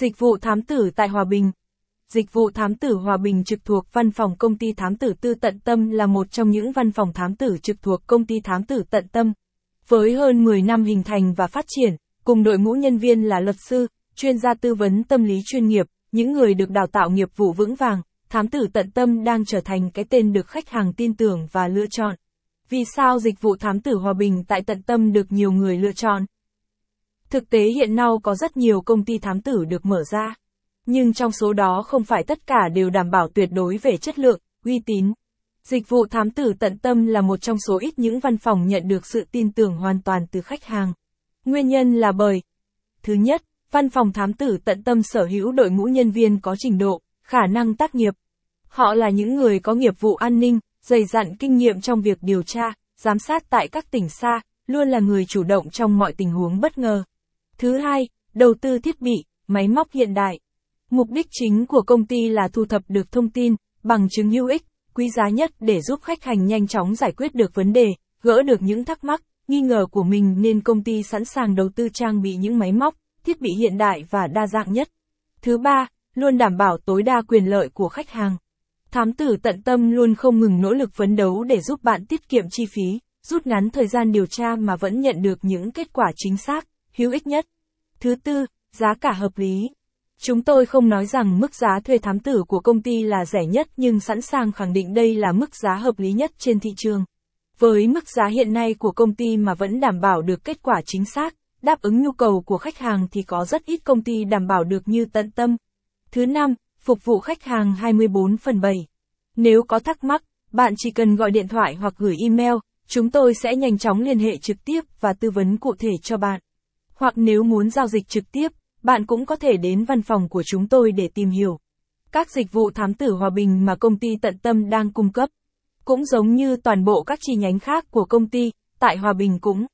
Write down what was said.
Dịch vụ thám tử tại Hòa Bình Dịch vụ thám tử Hòa Bình trực thuộc văn phòng công ty thám tử tư tận tâm là một trong những văn phòng thám tử trực thuộc công ty thám tử tận tâm. Với hơn 10 năm hình thành và phát triển, cùng đội ngũ nhân viên là luật sư, chuyên gia tư vấn tâm lý chuyên nghiệp, những người được đào tạo nghiệp vụ vững vàng, thám tử tận tâm đang trở thành cái tên được khách hàng tin tưởng và lựa chọn. Vì sao dịch vụ thám tử Hòa Bình tại tận tâm được nhiều người lựa chọn? Thực tế hiện nay có rất nhiều công ty thám tử được mở ra. Nhưng trong số đó không phải tất cả đều đảm bảo tuyệt đối về chất lượng, uy tín. Dịch vụ thám tử tận tâm là một trong số ít những văn phòng nhận được sự tin tưởng hoàn toàn từ khách hàng. Nguyên nhân là bởi Thứ nhất, văn phòng thám tử tận tâm sở hữu đội ngũ nhân viên có trình độ, khả năng tác nghiệp. Họ là những người có nghiệp vụ an ninh, dày dặn kinh nghiệm trong việc điều tra, giám sát tại các tỉnh xa, luôn là người chủ động trong mọi tình huống bất ngờ. Thứ hai, đầu tư thiết bị, máy móc hiện đại. Mục đích chính của công ty là thu thập được thông tin, bằng chứng hữu ích, quý giá nhất để giúp khách hàng nhanh chóng giải quyết được vấn đề, gỡ được những thắc mắc, nghi ngờ của mình nên công ty sẵn sàng đầu tư trang bị những máy móc, thiết bị hiện đại và đa dạng nhất. Thứ ba, luôn đảm bảo tối đa quyền lợi của khách hàng. Thám tử tận tâm luôn không ngừng nỗ lực phấn đấu để giúp bạn tiết kiệm chi phí, rút ngắn thời gian điều tra mà vẫn nhận được những kết quả chính xác, hữu ích nhất. Thứ tư, giá cả hợp lý. Chúng tôi không nói rằng mức giá thuê thám tử của công ty là rẻ nhất nhưng sẵn sàng khẳng định đây là mức giá hợp lý nhất trên thị trường. Với mức giá hiện nay của công ty mà vẫn đảm bảo được kết quả chính xác, đáp ứng nhu cầu của khách hàng thì có rất ít công ty đảm bảo được như tận tâm. Thứ năm, phục vụ khách hàng 24 phần 7. Nếu có thắc mắc, bạn chỉ cần gọi điện thoại hoặc gửi email, chúng tôi sẽ nhanh chóng liên hệ trực tiếp và tư vấn cụ thể cho bạn. Hoặc nếu muốn giao dịch trực tiếp, bạn cũng có thể đến văn phòng của chúng tôi để tìm hiểu. Các dịch vụ thám tử hòa bình mà công ty tận tâm đang cung cấp. Cũng giống như toàn bộ các chi nhánh khác của công ty, tại Hòa Bình cũng